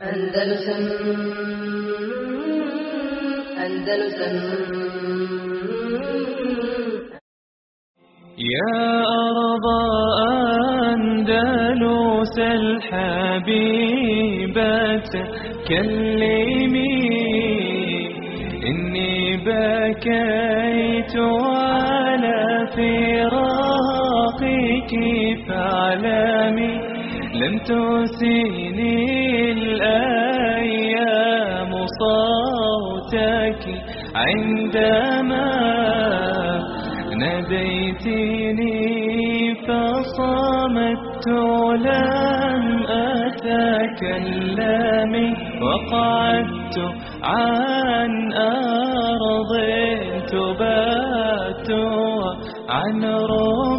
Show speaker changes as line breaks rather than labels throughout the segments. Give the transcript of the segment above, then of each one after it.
Andalusam Andalusam
يا أرض أندلس الحبيبة كلمي إني بكيت على فراقك فاعلمي لم تسيني صوتك عندما ناديتني فصمت لم أتكلم وقعدت عن أرض تبات عن ربا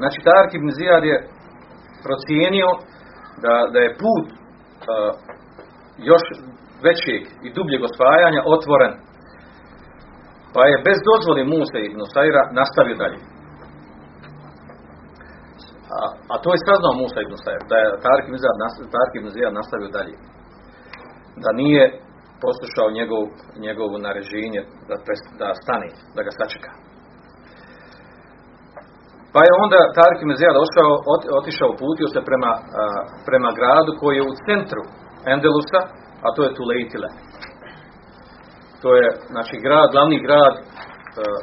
Znači, Tark ibn Zijad je procijenio da, da je put uh, još većeg i dubljeg osvajanja otvoren. Pa je bez dozvoli Musa ibn Sajra nastavio dalje. A, a to je saznao Musa ibn da je Tark ibn Zijad, Tark ibn Zijad nastavio dalje. Da nije poslušao njegov, njegovo naređenje da, da stane, da ga sačeka. Pa je onda Tarik ibn Zijad ošao, ot, otišao, uputio se prema, a, prema gradu koji je u centru Endelusa, a to je Tulejtile. To je, znači, grad, glavni grad a,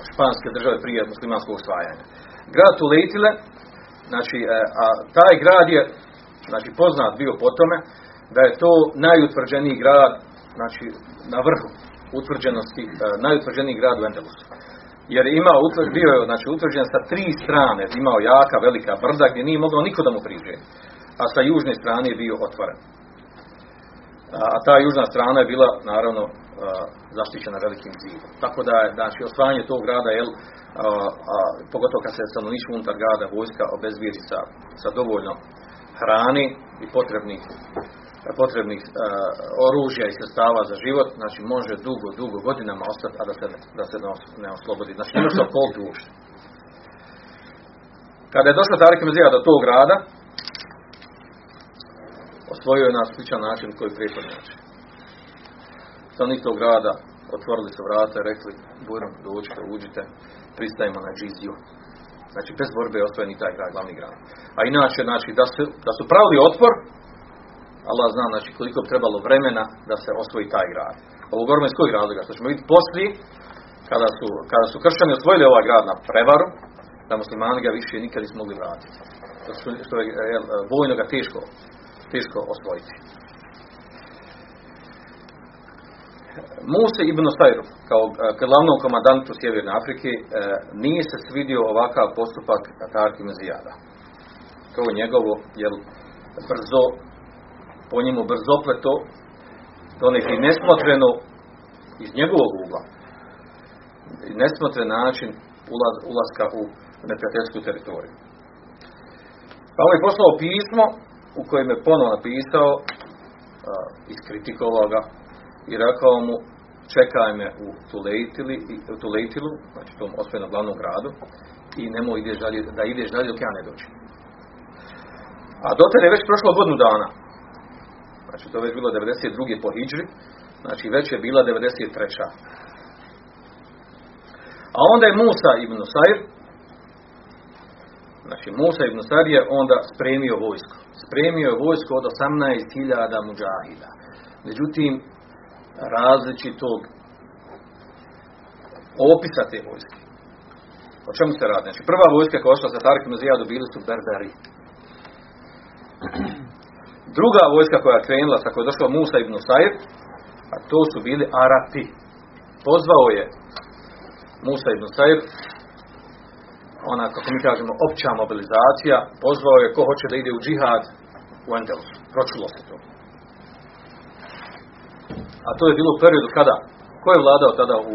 španske države prije muslimanskog osvajanja. Grad Tulejtile, znači, e, a taj grad je, znači, poznat bio po tome da je to najutvrđeniji grad, znači, na vrhu utvrđenosti, e, najutvrđeniji grad u Endelusu jer je imao, bio je znači, utvrđen sa tri strane, imao jaka, velika brda gdje nije mogao niko da mu priđe, a sa južne strane je bio otvoren. A, ta južna strana je bila, naravno, zaštićena velikim zidom. Tako da znači, osvajanje tog grada, jel, a, a, pogotovo kad se stanovništvo unutar grada vojska obezbijedi sa, sa dovoljno hrane i potrebnih potrebnih e, oružja i sredstava za život, znači može dugo, dugo godinama ostati, a da se, da se ne, os- ne oslobodi. Znači može se okoliti uopšte. Kada je došao Tarik Mezija do tog grada, osvojio je na sličan način koji prethodni način. Stanovnici tog grada otvorili su vrata i rekli, Bujrom, dođite, uđite, pristajemo na džiziju. Znači, bez borbe je osvojen i taj grad, glavni grad. A inače, znači, da su, da su pravili otpor, Allah zna znači koliko bi trebalo vremena da se osvoji taj grad. Ovo govorimo iz kojeg razloga? Što ćemo vidjeti poslije, kada su, kada su kršćani osvojili ovaj grad na prevaru, da muslimani ga više nikad nisu mogli vratiti. Što, su, što je vojno ga teško, teško osvojiti. Muse ibn Sajru, kao e, glavnom komandantu Sjeverne Afrike, e, nije se svidio ovakav postupak Tarki Mezijada. To je njegovo, jel, brzo po njemu brzopleto, donekli nesmotreno iz njegovog ugla, nesmotren način ulaz, ulaska u neprijateljsku teritoriju. Pa ovaj poslao pismo u kojem je ponovno napisao, iskritikovao ga i rekao mu čekaj me u Tulejtili, u Tulejtilu, znači tom osvojenom glavnom gradu, i nemoj ideš dalje, da ideš dalje dok ja ne dođem. A do tada je već prošlo godinu dana. Znači to je već bilo 92. po Hidžri, znači već je bila 93. A onda je Musa ibn Sajr, znači Musa ibn Sajr je onda spremio vojsko. Spremio je vojsko od 18.000 muđahida. Međutim, različitog opisa te vojske. O čemu se radi? Znači, prva vojska koja je ošla sa Tarikom Zijadu bili su Berberi. Druga vojska koja je krenula, sa kojoj je došao Musa ibn Sajr, a to su bili Arapi. Pozvao je Musa ibn Sajr, ona, kako mi kažemo, opća mobilizacija, pozvao je ko hoće da ide u džihad u Endelusu. Pročulo se to. A to je bilo u periodu kada? Ko je vladao tada u,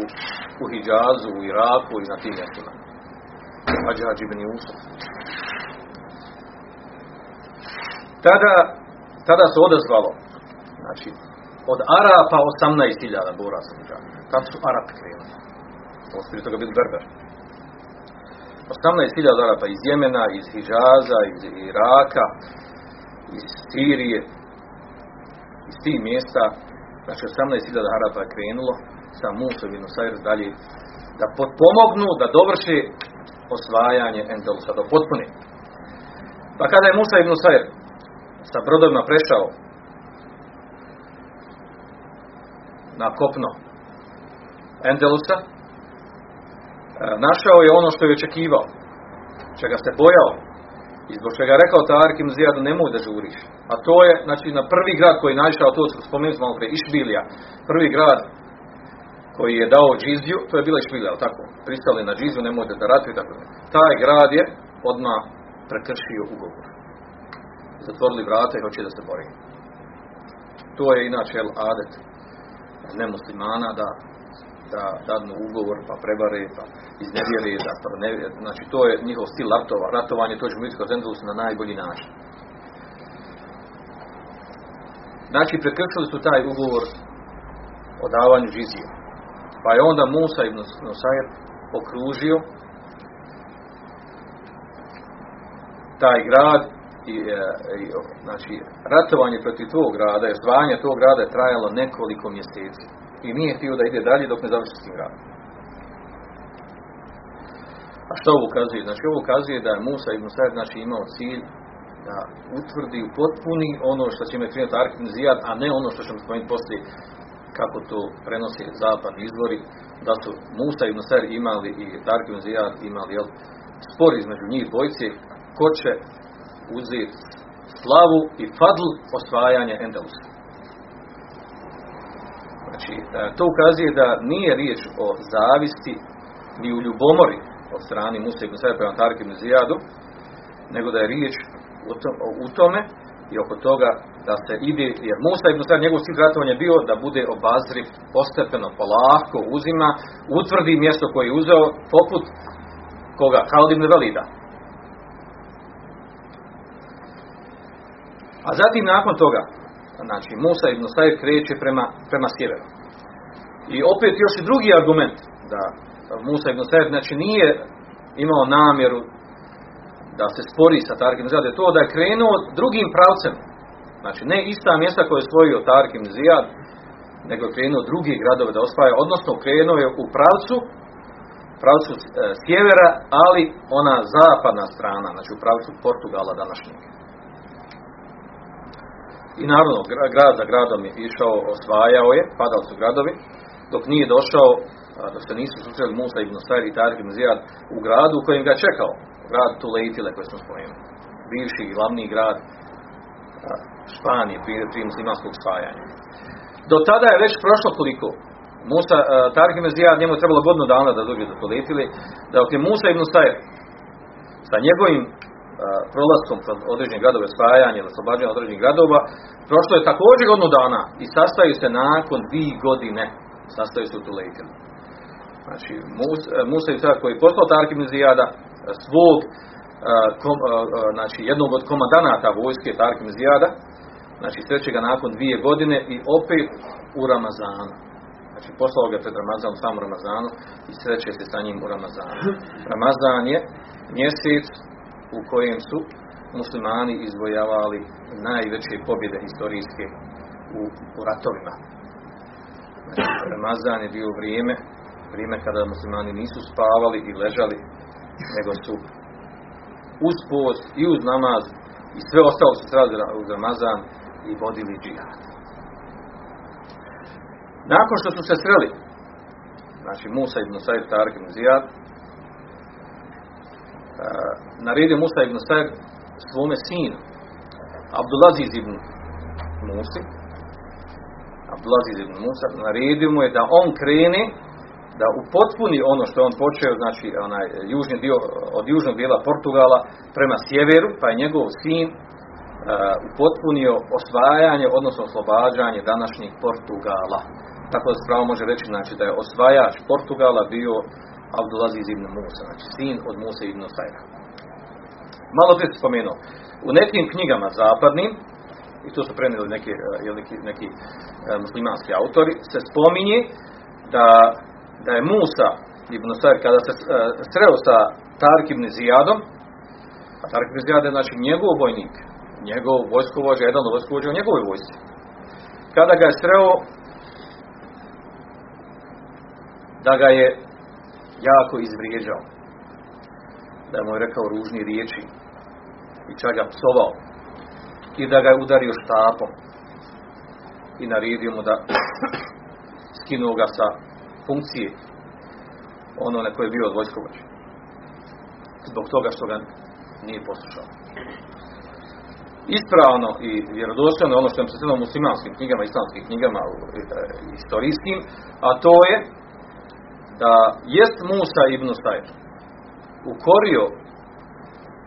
u Hidžazu, u Iraku i na tim mjestima? Hadžađ ibn Yusuf. Tada, tada se odazvalo, znači, od Arapa 18.000 bora se Kad su Arapi krenuli? Ovo su prije toga bili Berber. 18.000 Arapa iz Jemena, iz Hižaza, iz Iraka, iz Sirije, iz tih mjesta, znači 18.000 Arapa je krenulo sa Musom i Nusajr dalje da potpomognu, da dovrši osvajanje Endelusa, da potpuni. Pa kada je Musa ibn Sajr sa brodovima prešao na kopno Endelusa, e, našao je ono što je očekivao, čega se bojao i zbog čega je rekao Tarikim Zijadu nemoj da žuriš. A to je, znači, na prvi grad koji je naišao, to spomenuti smo prije, Išbilija, prvi grad koji je dao džiziju, to je bila Išbilija, tako, pristali na džiziju, nemojte da ratuju, tako. Taj grad je odmah prekršio ugovor. Zatvorili vrata i hoće da se bori. To je inače adet nemuslimana da da dadnu ugovor, pa prebare, pa iznevjeri, da pa ne, znači to je njihov stil ratova, ratovanje, to ćemo vidjeti kod na najbolji način. Znači, prekršili su taj ugovor o davanju žizije. Pa je onda Musa ibn Nusair okružio taj grad i, e, i, znači ratovanje protiv tog grada i osvajanje tog grada je trajalo nekoliko mjeseci i nije htio da ide dalje dok ne završi s tim gradom. A što ovo ukazuje? Znači ovo ukazuje da je Musa ibn Sa'id znači imao cilj da utvrdi u potpuni ono što će ime krenuti Arkin Zijad, a ne ono što ćemo spomenuti poslije kako to prenosi zapad izvori, da su Musa ibn Sa'id imali i Tarkin Zijad imali jel, spor između njih dvojice ko će uzeti slavu i fadl osvajanja Endelusa. Znači, e, to ukazuje da nije riječ o zavisti ni u ljubomori od strani Musa ibn Sa'id prema Tarkim Zijadu, nego da je riječ u tome i oko toga da se ide, jer Musa ibn Sa'id njegov cilj ratovanja bio da bude obazriv postepeno, polako uzima, utvrdi mjesto koje je uzeo, poput koga? Khalid ibn Velida. A zatim nakon toga, znači Musa ibn kreće prema, prema sjeveru. I opet još i drugi argument da Musa ibn znači nije imao namjeru da se spori sa Tarkim Zijad, je to da je krenuo drugim pravcem. Znači ne ista mjesta koje je svojio Tarkim Zijad, nego je krenuo drugi gradove da osvaja, odnosno krenuo je u pravcu pravcu e, sjevera, ali ona zapadna strana, znači u pravcu Portugala današnjeg. I naravno, grad za gradom je išao, osvajao je, padali su gradovi, dok nije došao, dok se nisu susreli Musa ibn Stajr i Tarik ibn Zijad u gradu u kojem ga čekao, grad Tulejtile koji smo spomenuli, bivši glavni grad Španije prije, prije muslimanskog osvajanja. Do tada je već prošlo koliko? Musa, Tarik ibn Zijad njemu je trebalo godinu dana da dođe do Tulejtile, da je Musa ibn Stajr sa njegovim prolaskom kroz određenih gradove, spajanje ili oslobađanje određenih gradova, prošlo je također godinu dana i sastaju se nakon dvije godine, sastaju se u Tulejtinu. Znači, Musa i Sada koji je poslao Zijada, svog, kom, znači, jednog od komandanata vojske Tarkim Zijada, znači sreće ga nakon dvije godine i opet u Ramazanu. Znači poslao ga pred Ramazanom, sam Ramazanu i sreće se sa njim u Ramazanu. Ramazan je mjesec u kojem su muslimani izvojavali najveće pobjede historijske u, u ratovima. Znači, Ramazan je bio vrijeme, vrijeme kada muslimani nisu spavali i ležali, nego su uz post i uz namaz i sve ostalo su srali uz Ramazan i vodili džihad. Nakon što su se sreli, znači Musa ibn Said Tarik ibn Zijad, naredio Musa ibn Sajr svome sinu Abdulaziz ibn Musi Abdulaziz ibn Musa naredio mu je da on krene da upotpuni ono što je on počeo znači onaj južni dio od južnog dijela Portugala prema sjeveru pa je njegov sin uh, upotpunio osvajanje odnosno oslobađanje današnjih Portugala tako da spravo može reći znači da je osvajač Portugala bio Abdulaziz ibn Musa, znači sin od Musa ibn Sajra. Malo prije spomenuo, u nekim knjigama zapadnim i to su prenijeli neki, e, neki, neki e, muslimanski autori, se spominje da, da je Musa ibn Sair kada se e, sreo sa Tarik ibn Zijadom, a Tarik ibn Zijad je znači njegov vojnik, njegov vojskovođa, jedan od vojskovođa u njegovoj vojsci. Kada ga je sreo, da ga je jako izvrijeđao. Da mu je rekao ružni riječi i čak ga psovao i da ga je udario štapom i naredio mu da skinuo ga sa funkcije ono na koje je bio vojskovođa. Zbog toga što ga nije poslušao. Ispravno i vjerodostojno ono što je predstavljeno u muslimanskim knjigama, islamskim knjigama, u, e, a to je da jest Musa ibn Sajr ukorio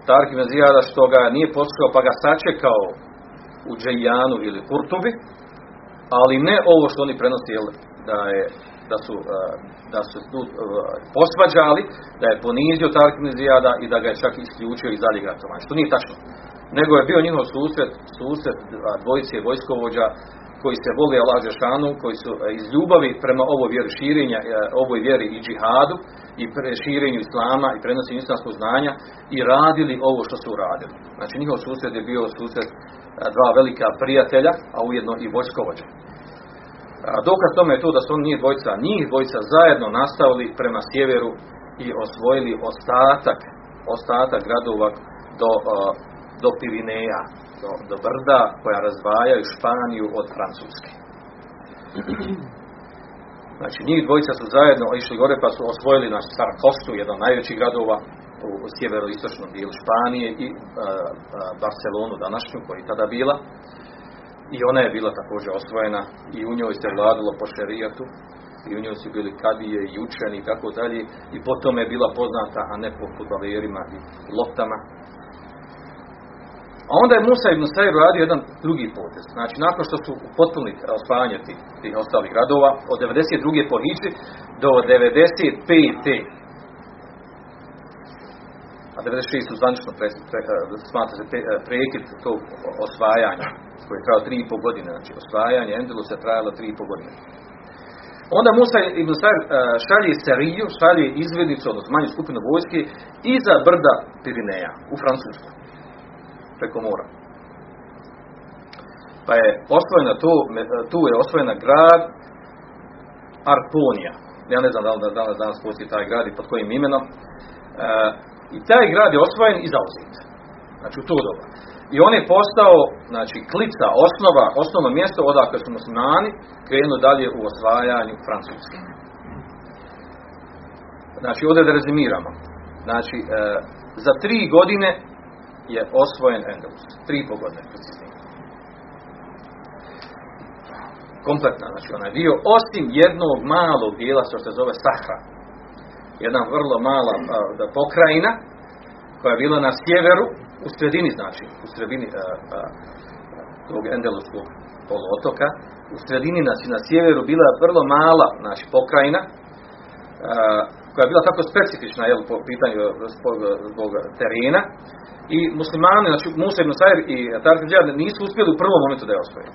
Tark ibn što ga nije poslušao pa ga sačekao u Džejanu ili Kurtubi, ali ne ovo što oni prenose jel, da je da su, e, da su tu e, posvađali, da je ponizio Tark Zijada i da ga je čak isključio iz dalje ratovanja, što nije tačno. Nego je bio njihov susret, susret dvojice vojskovođa koji se vole Allah Žešanu, koji su e, iz ljubavi prema ovoj vjeri širenja, ovoj vjeri i džihadu i širenju islama i prenosenju islamskog znanja i radili ovo što su uradili. Znači njihov susret je bio susret dva velika prijatelja, a ujedno i vojskovođa. Dokaz tome je to da su oni njih dvojica, njih dvojica zajedno nastavili prema sjeveru i osvojili ostatak, ostatak gradova do, do Pirineja, do, do brda koja razdvajaju Španiju od Francuske. Znači njih dvojica su zajedno išli gore pa su osvojili naš Sarakostu, jedan od najvećih gradova u, sjeveroistočnom dijelu Španije i Barcelonu današnju koja je tada bila. I ona je bila također osvojena i u njoj se vladalo po šerijatu i u njoj su bili kadije i učeni i tako dalje. I potom je bila poznata a ne po futbalerima i loptama a onda je Musa ibn Sajr radio jedan drugi potez. Znači, nakon što su potpunili osvajanje tih, tih ostalih gradova, od 92. po do 95. A 96. su zvanično pre, pre, smatra se pre, prekid tog osvajanja koje je i pol godine, znači osvajanje Endelusa trajalo tri i pol godine. Onda Musa ibn Sajr šalje seriju, šalje izvednicu, odnosno manju skupinu vojske, iza brda Pirineja, u Francusku, preko mora. Pa je osvojena tu, tu je osvojena grad Arponija. Ja ne znam da li danas, danas postoji taj grad i pod kojim imenom. E, I taj grad je osvojen i zauzet. Znači u to doba. I on je postao, znači, klica, osnova, osnovno mjesto odakle su muslimani krenu dalje u osvajanju Francuske. Znači, ovdje da rezimiramo. Znači, e, za tri godine je osvojen Endelus. Tri i godine, preciznije. Kompletna, znači onaj dio, osim jednog malog dijela, što se zove Sahra. Jedna vrlo mala a, pokrajina, koja je bila na sjeveru, u sredini znači, u sredini a, a, tog Endeluskog poluotoka, u sredini znači na sjeveru bila vrlo mala znači pokrajina a, koja je bila tako specifična jel, po pitanju zbog, zbog terena i muslimani, znači Musa ibn Sajr i Tarik ibn nisu uspjeli u prvom momentu da je osvoje.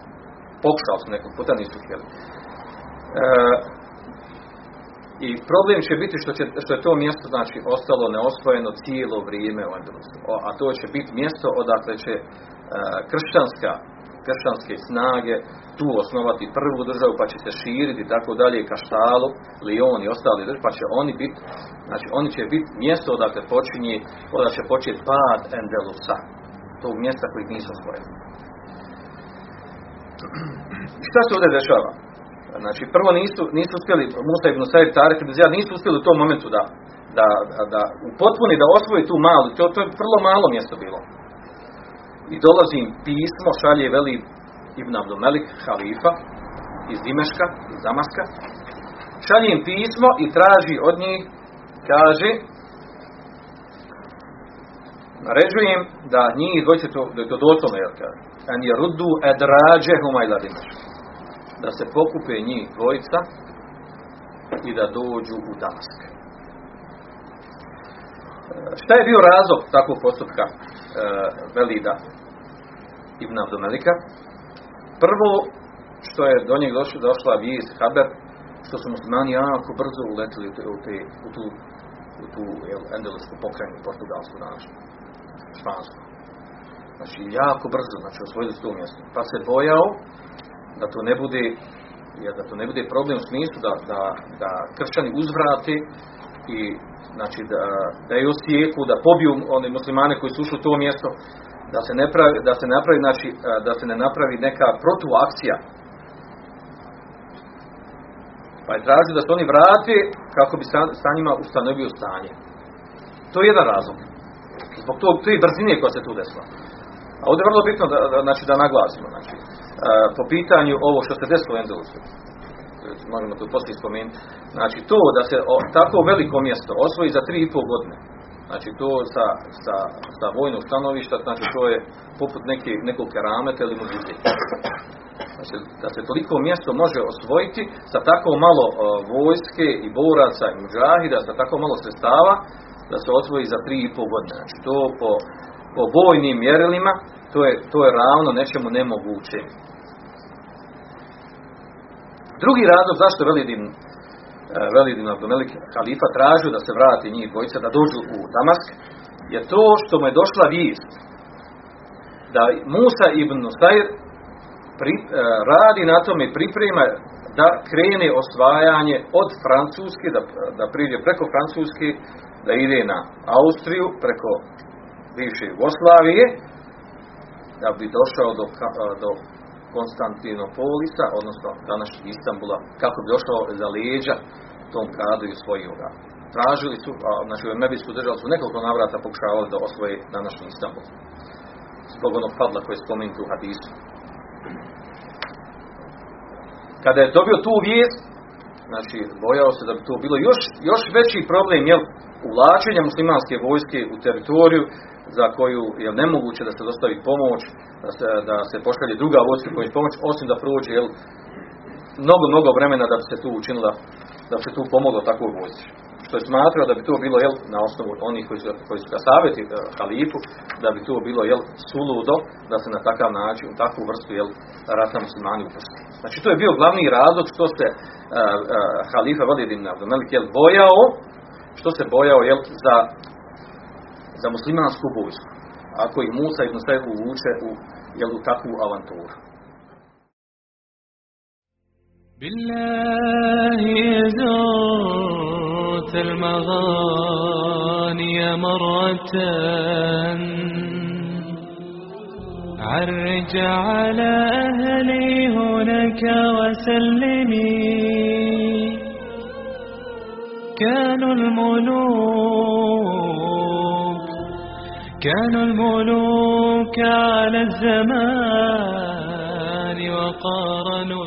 Pokušali su nekog puta, nisu uspjeli. E, I problem će biti što, će, što je to mjesto znači ostalo neosvojeno cijelo vrijeme u Andalusu. A to će biti mjesto odakle će e, kršćanska, kršćanske snage tu osnovati prvu državu pa će se širiti tako dalje Kaštalu, Lion i ostali državi pa će oni biti znači oni će biti mjesto odakle počinje odakle će početi pad Endelusa tog mjesta kojih nisu osvojeni. Šta se ovdje dešava? Znači, prvo nisu, nisu uspjeli, Musa ibn Sajid, Tarek ibn Zijad, nisu uspjeli u tom momentu da, da, da upotpuni, da osvoji tu malu, to, to je vrlo malo mjesto bilo. I dolazi im pismo, šalje veli Ibn Abdulmelik, halifa, iz Dimeška, iz Damaska, šalje im pismo i traži od njih, kaže, naređujem da njih dvojče to, da je to doslovno, jer kaže, en je rudu edrađe humajla da se pokupe njih dvojica i da dođu u Damask. E, šta je bio razlog takvog postupka e, Velida Ibn Abdomelika? prvo što je do njeg došla, došla vijest, haber, što su muslimani jako brzo uletili u, te, u, tu, u tu jel, endelesku pokrajinu, portugalsku današnju, špansku. Znači, jako brzo, znači, osvojili su to mjesto. Pa se bojao da to ne bude, jer da to ne bude problem u smislu da, da, da kršćani uzvrati i znači da, da je osijeku, da pobiju one muslimane koji su ušli u to mjesto, da se ne pravi, da se napravi, znači, da se ne napravi neka protuakcija. Pa je tražio da se oni vrati kako bi sa, njima ustanovio stanje. To je jedan razlog. Zbog tog, te brzine koja se tu desila. A ovdje je vrlo bitno da, da, znači, da naglasimo. Znači, po pitanju ovo što se desilo u Endelusu, možemo to poslije spomenuti, znači to da se o, tako veliko mjesto osvoji za tri i pol godine, znači to sa, sa, sa vojnog stanovišta, znači to je poput neke, nekog kerameta ili muzici. Znači, da se toliko mjesto može osvojiti sa tako malo vojske i boraca i muđahida, sa tako malo sredstava, da se osvoji za tri i pol godine. Znači to po, po vojnim mjerilima, to je, to je ravno nečemu nemoguće. Drugi razlog zašto Velidin Velidin Abdumelik halifa tražio da se vrati njih dvojica, da dođu u Damask, je to što mu je došla vijest da Musa ibn Nusair pri, radi na tome i priprema da krene osvajanje od Francuske, da, da priđe preko Francuske, da ide na Austriju, preko bivše Jugoslavije, da bi došao do, do Konstantinopolisa, odnosno današnjeg Istambula, kako bi došao za leđa tom gradu i osvojio ga. Tražili su, a, znači u Emebijsku državu su nekoliko navrata pokušavali da osvoje današnji Istanbul. Zbog onog padla koje je spomenut u hadisu. Kada je dobio tu vijest, znači bojao se da bi to bilo još, još veći problem, jel, uvlačenja muslimanske vojske u teritoriju za koju je nemoguće da se dostavi pomoć, da se, da se pošalje druga vojska koja će pomoć, osim da prođe jel, mnogo, mnogo vremena da bi se tu učinila, da bi se tu pomoglo takvoj vojsci. Što je smatrao da bi to bilo jel, na osnovu onih koji su, koji su ga savjeti uh, halifu, da bi to bilo jel, suludo, da se na takav način, u takvu vrstu jel, rata muslimani upusti. Znači to je bio glavni razlog što se uh, uh, halifa Validin Abdomelik jel, bojao, što se bojao jel, za za muslimansku vojsku. Ako ih Musa ibn Sajf uvuče u, jel, u takvu avanturu.
بالله زرت المغاني مرة عرج على أهلي هناك وسلمي كانوا الملوك كانوا الملوك على الزمان وقارنوا